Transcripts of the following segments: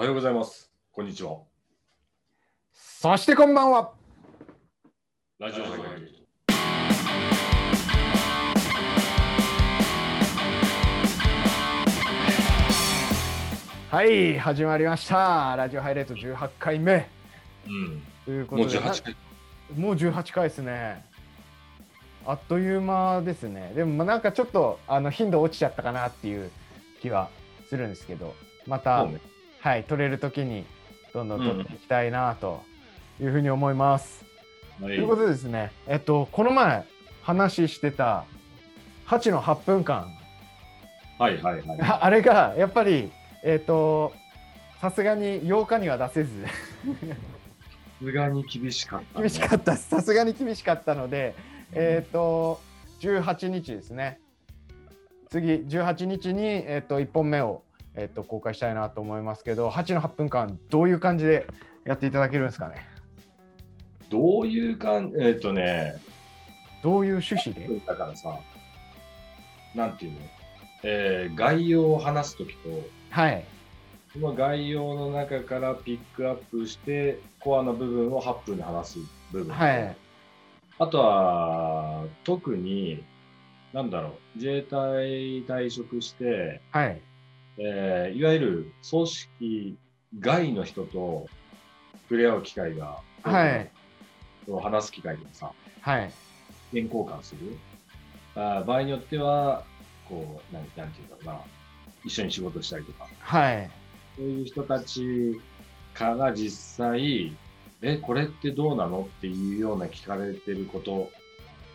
おはようございます。こんにちは。そしてこんばんは。ラジオ会議。はい、始まりました。ラジオハイライト18回目うん。というこもうとで、18回。なもう18回ですね。あっという間ですね。でもまあなんかちょっとあの頻度落ちちゃったかなっていう気はするんですけど、また。はい、取れる時にどんどん取っていきたいなというふうに思います。はいということでですね、えっと、この前話してた8の8分間、はいはいはい。ああれがやっぱり、えっと、さすがに8日には出せず、さすがに厳しかった、ね。厳しかったさすがに厳しかったので、えっと、18日ですね、次、18日に、えっと、1本目を、えっと、公開したいなと思いますけど、8の8分間、どういう感じでやっていただけるんですかね？どういう感じ、えっ、とね、どういう趣旨で？だからさ、なんていうの、えー概要を話すときと、はい。その概要の中からピックアップして、コアの部分を8分で話す部分と、はい。あとは、特に、なんだろう、自衛隊退職して、はい。えーいわゆる組織外の人と触れ合う機会が、はい。話す機会とかさ、はい。意見交換する。あー場合によっては、こう、なんなんていうんだろうな、一緒に仕事したりとか、はい。そういう人たちから実際、え、これってどうなのっていうような聞かれてること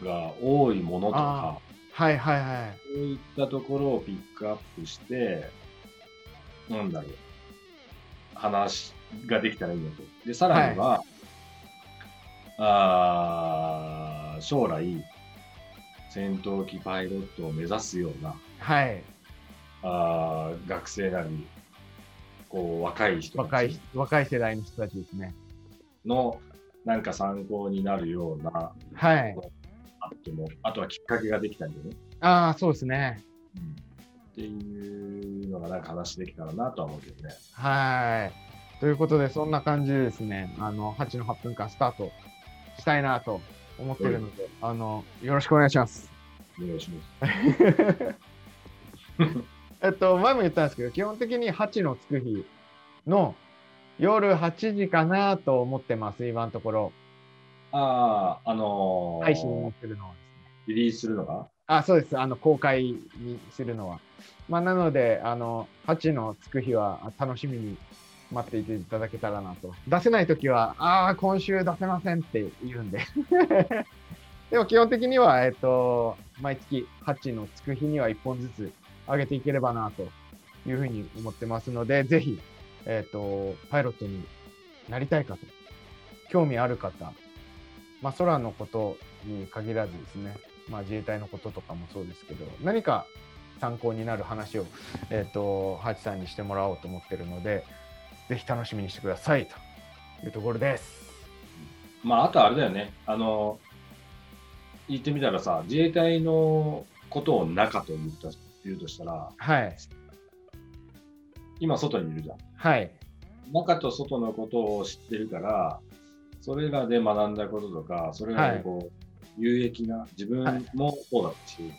が多いものとか、はいはいはい。そういったところをピックアップして、なんだろう、話ができたらいいなと。で、さらには、あー将来、戦闘機パイロットを目指すようなはい。あー学生なり、こう若い人若い若い世代の人たちですね。のなんか参考になるような、はい。あっても、あとはきっかけができたりね、ああ、そうですね。っていうのがなんか話できたらなとは思うけどね。はい。ということで、そんな感じでですね、あの、8の8分間スタートしたいなと思ってるので、あの、よろしくお願いします。お願いします。えっと、前も言ったんですけど、基本的に8のつく日の夜8時かなと思ってます、今のところ。ああ、あのー配信るのはですね。リリースするのが？あ、そうです。あの、公開にするのは。まあ、なので、あの、8のつく日は楽しみに待っていていただけたらなと。出せないときは、ああ、今週出せませんって言うんで。でも基本的には、えっと、毎月8のつく日には1本ずつ上げていければなというふうに思ってますので、ぜひ、えっと、パイロットになりたい方、興味ある方、まあ、空のことに限らずですね、まあ、自衛隊のこととかもそうですけど、何か参考になる話を、えっ、と、ハチさんにしてもらおうと思ってるので、ぜひ楽しみにしてくださいというところです。まあ、あとはあれだよね。あの言ってみたらさ、自衛隊のことを中と言った言うとしたら、はい。今外にいるじゃん。はい。中と外のことを知ってるから、それらで学んだこととか、それらでこう、有益な、自分もそうだったし、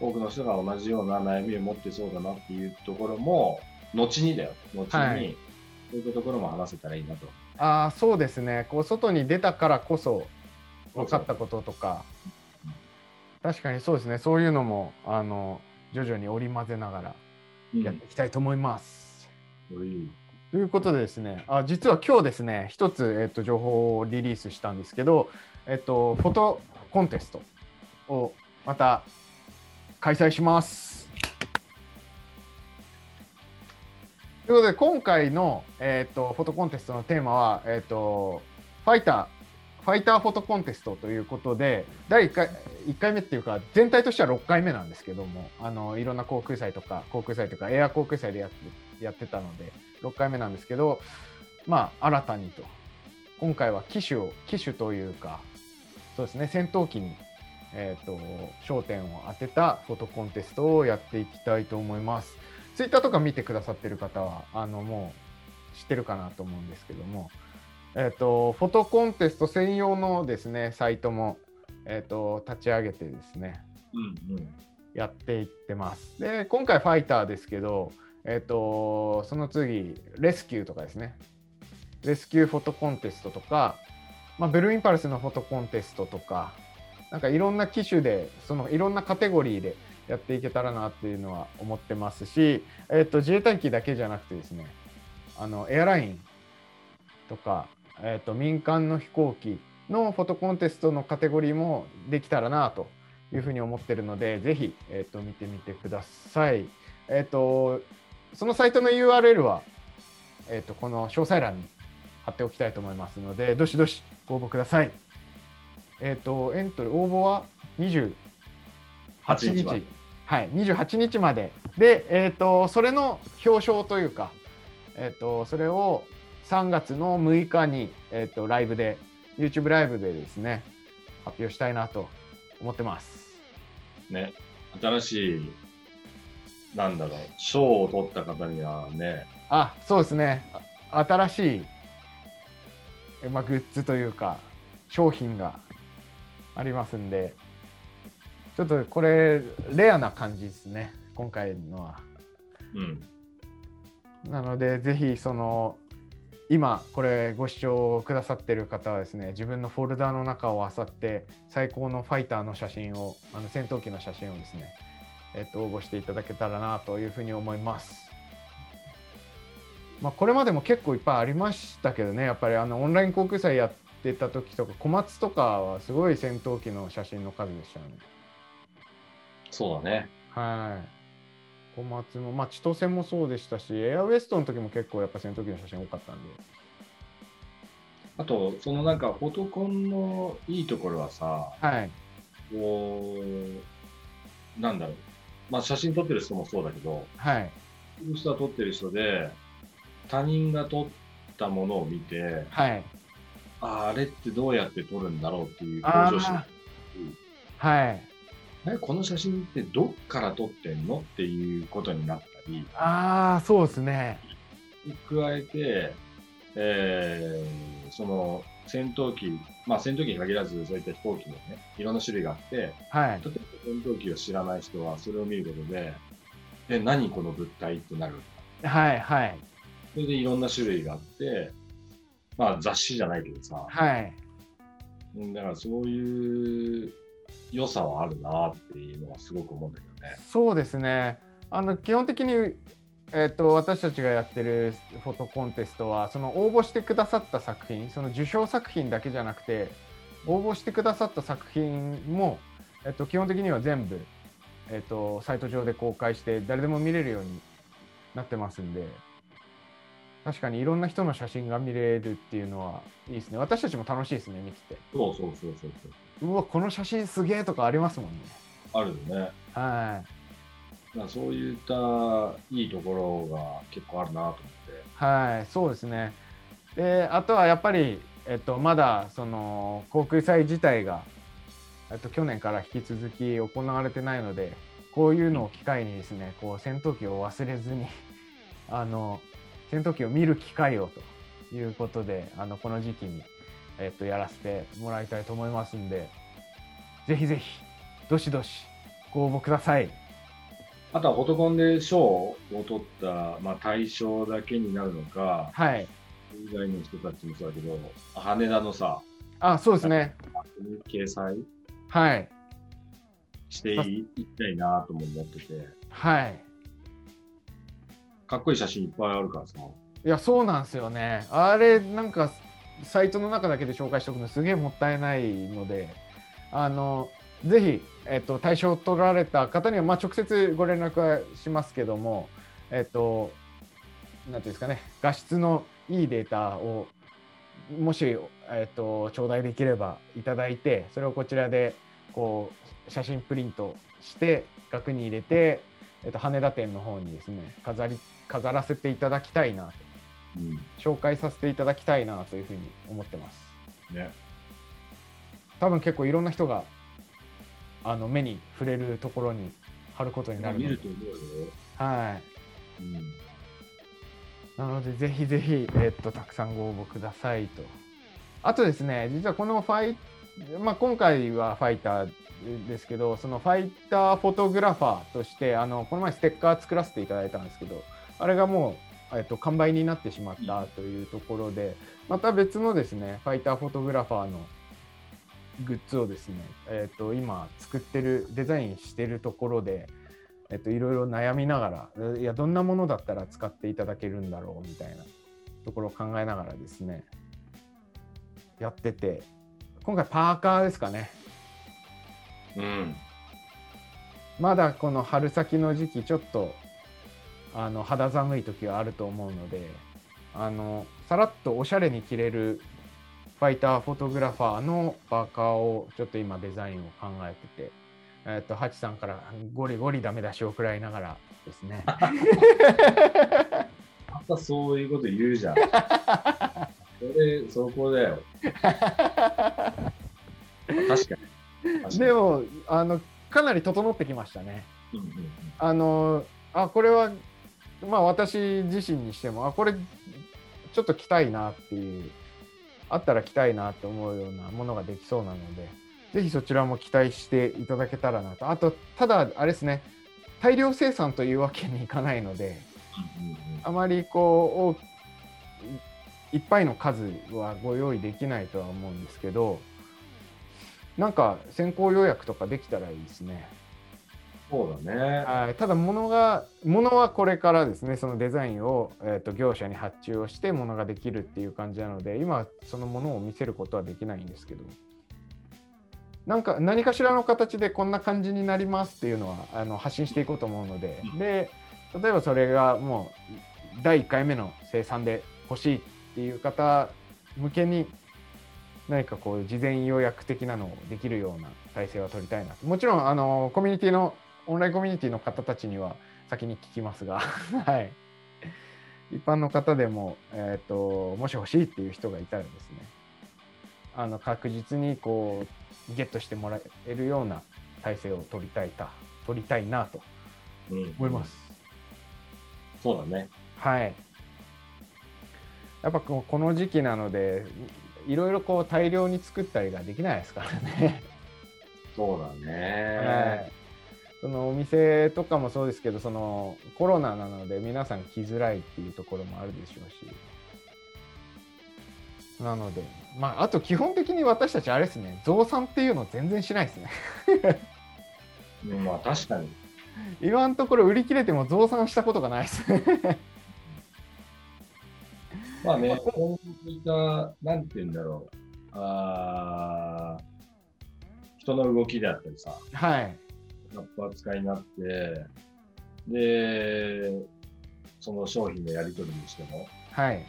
多くの人が同じような悩みを持ってそうだなっていうところも、後にだよ。後に、はいそういうところも話せたらいいなと。ああ、そうですね。こう、外に出たからこそ分かったこととか、確かにそうですね。そういうのも、あの、徐々に織り交ぜながらうんやっていきたいと思います。そういうということでですね、あ実は今日ですね、一つ、えっと、情報をリリースしたんですけど、えっと、フォトコンテストをまた開催します。ということで、今回の、えっと、フォトコンテストのテーマは、えっと、ファイター、ファイターフォトコンテストということで、第1回 ,1 回目っていうか、全体としては6回目なんですけども、あのいろんな航空祭とか、航空祭とか、エア航空祭でやってやってたので、6回目なんですけど、まあ、新たにと。今回は機種を、機種というか、そうですね、戦闘機に、えー、と焦点を当てたフォトコンテストをやっていきたいと思います。ツイッターとか見てくださってる方は、あのも知ってるかなと思うんですけども、えっ、と、フォトコンテスト専用のですね、サイトも、えっ、と、立ち上げてですね、うんうん。やっていってます。で、今回ファイターですけど、えっ、と、その次、レスキューとかですね。レスキューフォトコンテストとか、まあ、ブルーインパルスのフォトコンテストとか、なんかいろんな機種で、そのいろんなカテゴリーでやっていけたらなっていうのは思ってますし、えっ、と、自衛隊機だけじゃなくてですね、あの、エアラインとか、えっ、と、民間の飛行機のフォトコンテストのカテゴリーもできたらなというふうに思ってるので、ぜひ、えっ、と、見てみてください。えっ、と、そのサイトの URL は、えっ、と、この詳細欄に貼っておきたいと思いますので、どしどしご応募ください。えっ、と、エントリー、応募は28 8日日はい、28日まで。で、えっ、と、それの表彰というか、えっ、と、それを3月の6日に、えっ、と、ライブで、YouTube ライブでですね、発表したいなと思ってます。ね。新しい、なんだろう、賞を取った方にはね、あ、そうですね。あ新しい、えまあ、グッズというか、商品がありますんで、ちょっとこれ、レアな感じですね、今回のは。うん。なので、ぜひ、その、今、これご視聴くださってる方はですね、自分のフォルダの中を漁って、最高のファイターの写真を、あの戦闘機の写真をですね、えっと、応募していただけたらなというふうに思います。まあ、これまでも結構いっぱいありましたけどね、やっぱりあのオンライン航空祭やってた時とか、小松とかはすごい戦闘機の写真の数でしたよね。そうだね。はい。小松も、まあ、千歳もそうでしたし、エアウェストの時も結構やっぱ戦闘機の写真多かったんで。あと、そのなんか、フォトコンのいいところはさ、はい。こう、なんだろう。まあ、写真撮ってる人もそうだけど、はい。撮る人は撮ってる人で、他人が撮ったものを見て、はい。ああ、あれってどうやって撮るんだろうっていう表情してはい。えこの写真ってどっから撮ってんのっていうことになったり、ああ、そうですね。に加えて、えーその戦闘機、まあ戦闘機に限らずそういった飛行機のね、いろんな種類があって、例えはい。ば戦闘機を知らない人はそれを見ることで、え、何この物体ってなる。はい。はい。それでいろんな種類があって、まあ雑誌じゃないけどさ、はい。うんだからそういう良さはあるなっていうのはすごく思うんだけどね。そうですね。あの基本的に、えっと私たちがやってるフォトコンテストはその応募してくださった作品その受賞作品だけじゃなくて応募してくださった作品も、えっと基本的には全部、えっとサイト上で公開して誰でも見れるようになってますんで確かにいろんな人の写真が見れるっていうのはいいですね私たちも楽しいですね見ててそうそうそうそうそう。うわこの写真すげえとかありますもんねあるよね。はいまあ、そういったいいところが結構あるなと思って。はい、そうですね。で、あとはやっぱり、えっと、まだその航空祭自体が、えっと、去年から引き続き行われてないので、こういうのを機会にですね、こう戦闘機を忘れずに、あの戦闘機を見る機会をということで、あのこの時期に、えっと、やらせてもらいたいと思いますんで、ぜひぜひ、どしどしご応募ください。あとはフォトコンで賞を取った、まあ、対象だけになるのか、はい。以外の人たちもそうだけど、羽田のさ、あ、そうですね。掲載はい。していきたいなとも思ってて、はい。かっこいい写真いっぱいあるからさ、いや、そうなんですよね。あれ、なんか、サイトの中だけで紹介しておくのすげえもったいないので、あの、ぜひ、えっと、対象を取られた方には、まあ、直接ご連絡はしますけども、えっと、なんていうんですかね、画質のいいデータを、もし、えっと、頂戴できればいただいて、それをこちらで、こう、写真プリントして、額に入れて、えっと、羽田店の方にですね、飾り、飾らせていただきたいなと。うん、紹介させていただきたいなというふうに思ってます。ね。多分結構いろんな人があの目に触れるところに貼ることになるので見ると思うん。なので、ぜひぜひ、えっと、たくさんご応募くださいと。あとですね、実はこのファイ、まあ、今回はファイターですけど、そのファイターフォトグラファーとして、あのこの前ステッカー作らせていただいたんですけど、あれがもう、えっと、完売になってしまったというところで、また別のですね、ファイターフォトグラファーのグッズをですね、えっと、今作ってる、デザインしてるところで、えっと、いろいろ悩みながら、いや、どんなものだったら使っていただけるんだろうみたいなところを考えながらですね、やってて、今回パーカーですかね。うん。まだこの春先の時期、ちょっとあの肌寒い時はあると思うので、あのさらっとおしゃれに着れるファイターフォトグラファーのパーカーをちょっと今デザインを考えてて、えっと、ハチさんからゴリゴリダメ出しを食らいながらですね。またそういうこと言うじゃん。それ、そこだよ。確かに。でもあのかなり整ってきましたね。うんうんあのあこれはまあ私自身にしてもあこれちょっと着たいなっていうあったら着たいなって思うようなものができそうなのでぜひそちらも期待していただけたらなとあとただあれですね大量生産というわけにいかないのであまりこういっぱいの数はご用意できないとは思うんですけどなんか先行予約とかできたらいいですね。そうだね。はい、ただ物が物はこれからですねそのデザインを、えー、と業者に発注をして物ができるっていう感じなので今そのものを見せることはできないんですけど。なんか何かしらの形でこんな感じになりますっていうのはあの発信していこうと思うので。で例えばそれがもう第1回目の生産で欲しいっていう方向けに何かこう事前予約的なのをできるような体制は取りたいなと。もちろんあのコミュニティのオンラインコミュニティの方たちには先に聞きますが、はい、一般の方でも、えー、ともし欲しいっていう人がいたらですねあの確実にこうゲットしてもらえるような体制を取りたいた取りたいなとうん思います。そうだね。はい。やっぱこの時期なのでいいろいろこう大量に作ったりができないですからね。そうだはね。いそのお店とかもそうですけどそのコロナなので皆さん来づらいっていうところもあるでしょうし。なのでまああと基本的に私たちあれですね。増産っていうの全然しないですね。うんまあ確かに。今のところ売り切れても増産したことがないですね。まあね、こういった、なんて言うんだろう。あー人の動きであったりさ、はい活発化になって、で、その商品のやり取りにしても、はい。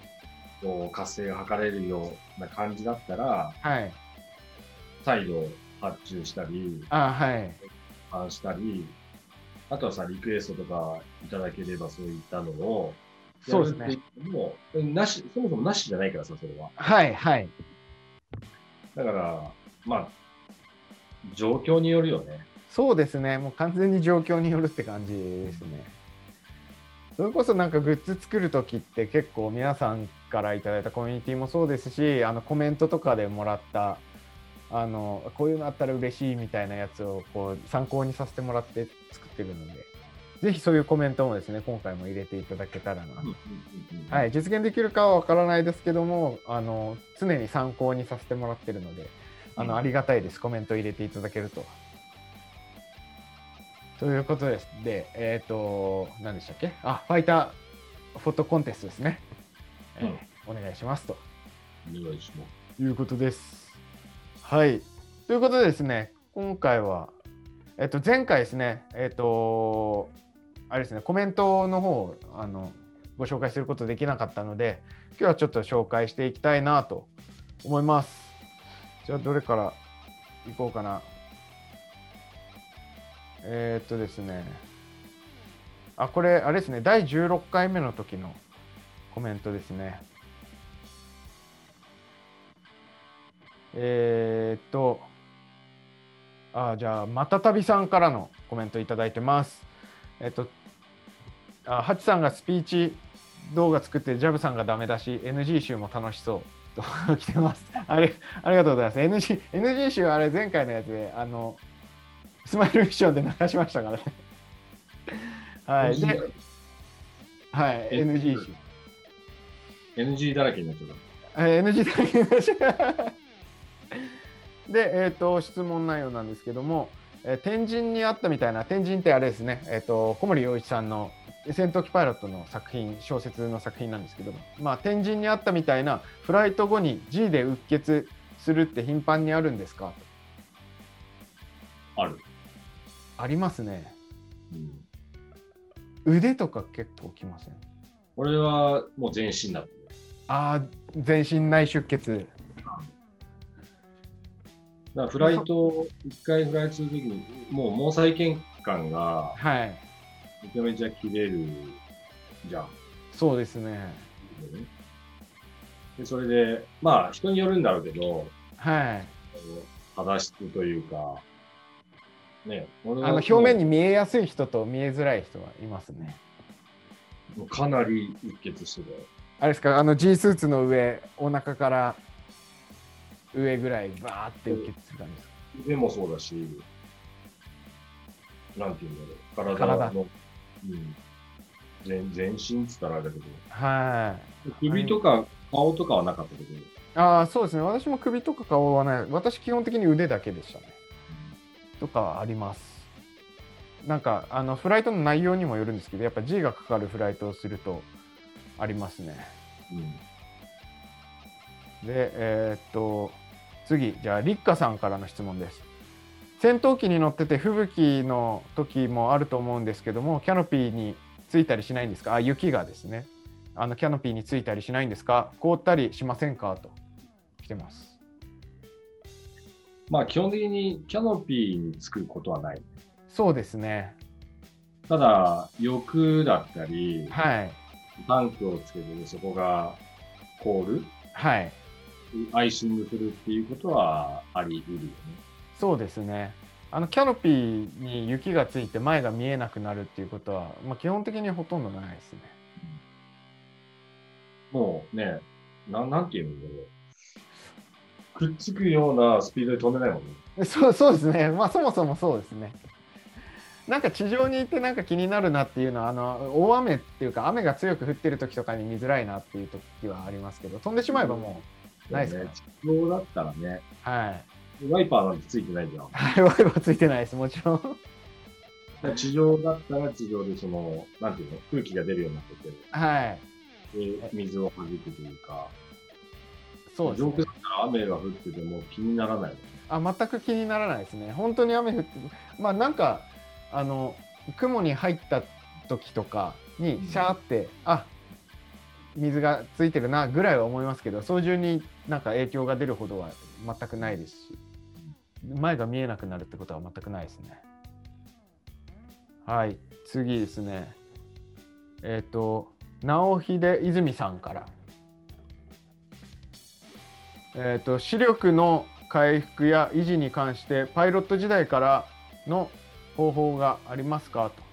こう活性が図れるような感じだったら、はい。再度発注したり、あはい。販したり、あとはさ、リクエストとかいただければそういったのを、そうですね。もえなし、そもそもなしじゃないからさ、それは。はいはい。だから、まあ、状況によるよね。そうですね、もう完全に状況によるって感じですね。それこそなんかグッズ作るときって結構皆さんからいただいたコミュニティもそうですし、あのコメントとかでもらった、あのこういうのあったら嬉しいみたいなやつをこう参考にさせてもらって作ってるので、ぜひそういうコメントもですね、今回も入れていただけたらな。はい、実現できるかはわからないですけども、あの常に参考にさせてもらってるので、あうんのありがたいです、コメント入れていただけると。ということです。で、えっ、と、何でしたっけ？あ、ファイターフォトコンテストですね。えーお願いしますとお願いします。いうことです。はい。ということでですね、今回は、えっ、と、前回ですね、えっ、と、あれですね、コメントの方をあのご紹介することできなかったので、今日はちょっと紹介していきたいなと思います。じゃあ、どれからいこうかな。えーっとですね、あ、これ、あれですね、第16回目の時のコメントですね。えーっと、あ、じゃあ、またたびさんからのコメントいただいてます。えっと、あハチさんがスピーチ動画作ってジャブさんがダメだし NG 集も楽しそう。と来てます。あれありがとうございます。NG, NG 集あれ前回のやつであのスマイルミッションで流しましたからね。はい。ではい。NG 集 NG だらけになっちゃっえ NG だらけになっちゃった。で、えーと、質問内容なんですけども、えー、天神にあったみたいな天神ってあれですね、えーと、小森洋一さんの戦闘機パイロットの作品小説の作品なんですけども、まあ、天神にあったみたいなフライト後に G でうっ血するって頻繁にあるんですか？あありますね、うん、腕とか結構きません？これはもう全身だああ全身内出血だフライト、一回フライトするときに、もう毛細血管が、はい。めちゃめちゃ切れるじゃん。そうですね。でそれで、まあ、人によるんだろうけど、はい。肌質というか、ね、あの表面に見えやすい人と見えづらい人はいますね。かなりうっ血して。あれですか、あの G スーツの上、お腹から上ぐらいバーって受けする感じですか？腕もそうだし、なんていうんだろう、体の、うん、全全身っつったらあれだけど、はい。首とか顔とかはなかったけど。ああ、そうですね。私も首とか顔はない。私基本的に腕だけでしたね。とかあります。なんか、あの、フライトの内容にもよるんですけど、やっぱ G がかかるフライトをするとありますね。うん、で、えー、っと、次、じゃあ、立花さんからの質問です。戦闘機に乗ってて吹雪の時もあると思うんですけども、キャノピーについたりしないんですか？あ、雪がですね。あのキャノピーについたりしないんですか？凍ったりしませんか？と来てます。まあ、基本的にキャノピーにつくことはない。そうですね。ただ、翼だったり、はい、タンクをつけてそこが凍る。はい。アイシングするっていうことはあり得るよね。そうですね。あのキャノピーに雪がついて前が見えなくなるっていうことは、まあ、基本的にほとんどないですね。もうね、ななんていうんだろう。くっつくようなスピードで飛んでないもんね。そうそうですね。まあそもそもそうですね。なんか地上にいてなんか気になるなっていうのはあの大雨っていうか雨が強く降ってる時とかに見づらいなっていう時はありますけど飛んでしまえばもうないですね。地上だったらね。はい。ワイパーなんてついてないじゃん。はい、ワイパーついてないです、もちろん。地上だったら地上でその、なんていうの、空気が出るようになってて。はい。で、水をはじくというか。そうです、ね、上空だったら雨が降ってても気にならない、ね、あ、全く気にならないですね。本当に雨降って、まあなんか、あの、雲に入った時とかにシャーって、うん、あ水がついてるなぐらいは思いますけど操縦になんか影響が出るほどは全くないですし前が見えなくなるってことは全くないですね。はい次ですね。えっ、ー、と直秀泉さんからえっ、ー、と視力の回復や維持に関してパイロット時代からの方法がありますかと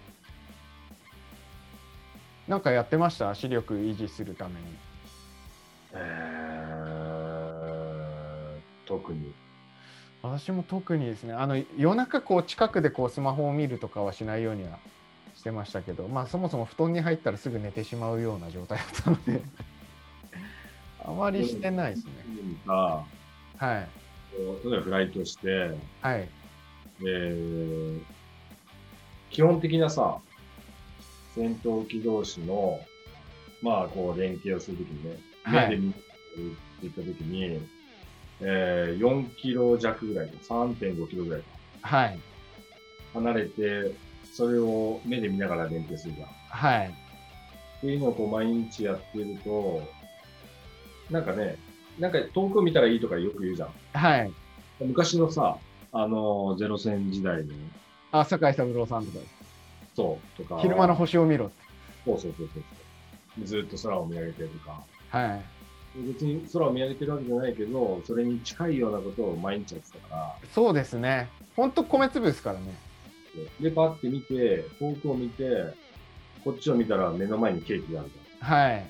なんかやってました？視力維持するために。えー、特に。私も特にですね、あの夜中こう近くでこうスマホを見るとかはしないようにはしてましたけど、まあそもそも布団に入ったらすぐ寝てしまうような状態だったのであまりしてないですね。はい。例えばフライトして、はい。で、基本的なさ、戦闘機同士の、まあ、こう、連携をするときにね、目で見て言ったときに、えー、4キロ弱ぐらいか、3.5キロぐらいか。はい。離れて、それを目で見ながら連携するじゃん。はい。っていうのをこう毎日やってると、なんかね、なんか遠く見たらいいとかよく言うじゃん。はい。昔のさ、あの、ゼロ戦時代の。あ、酒井三郎さんとか。そうとか。昼間の星を見ろそうそうそうそうずっと空を見上げてるとか。はい。別に空を見上げてるわけじゃないけど、それに近いようなことを毎日やってたから。そうですね。ほんと米粒ですからね。で、パって見て、遠くを見て、こっちを見たら目の前にケーキがあるじはい。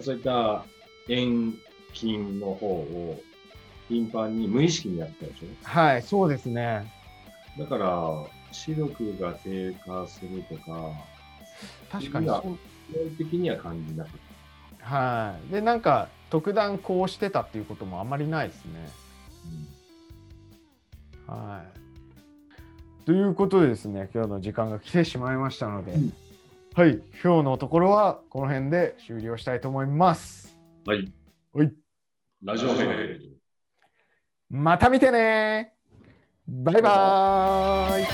そういった遠筋の方を頻繁に無意識にやってたでしょ？はい、そうですね。だから、視力が低下するとか、確かに。基本的には感じなかっはい。で、なんか、特段こうしてたっていうこともあんまりないですね。た。うんはい。ということでですね、今日の時間が来てしまいましたので、うんはい、今日のところはこの辺で終了したいと思います。はい。はい。ラジオメール。また見てねバイバーイ